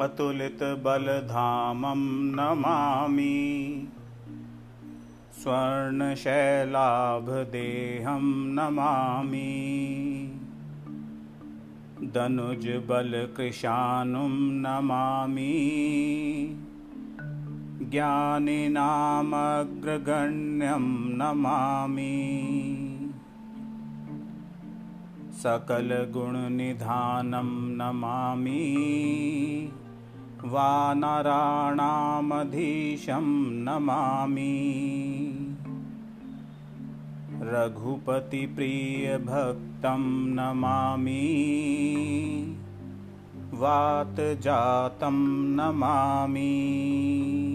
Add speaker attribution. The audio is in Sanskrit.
Speaker 1: अतुलितबलधामं नमामि। स्वर्णशैलाभदेहं नमामि। दनुजबलकृशानुं नमामि। ज्ञानिनामग्रगण्यं नमामि। सकलगुणनिधानं नमामि वानराणामधीशं नमामि। रघुपतिप्रियभक्तं नमामि। वातजातं नमामि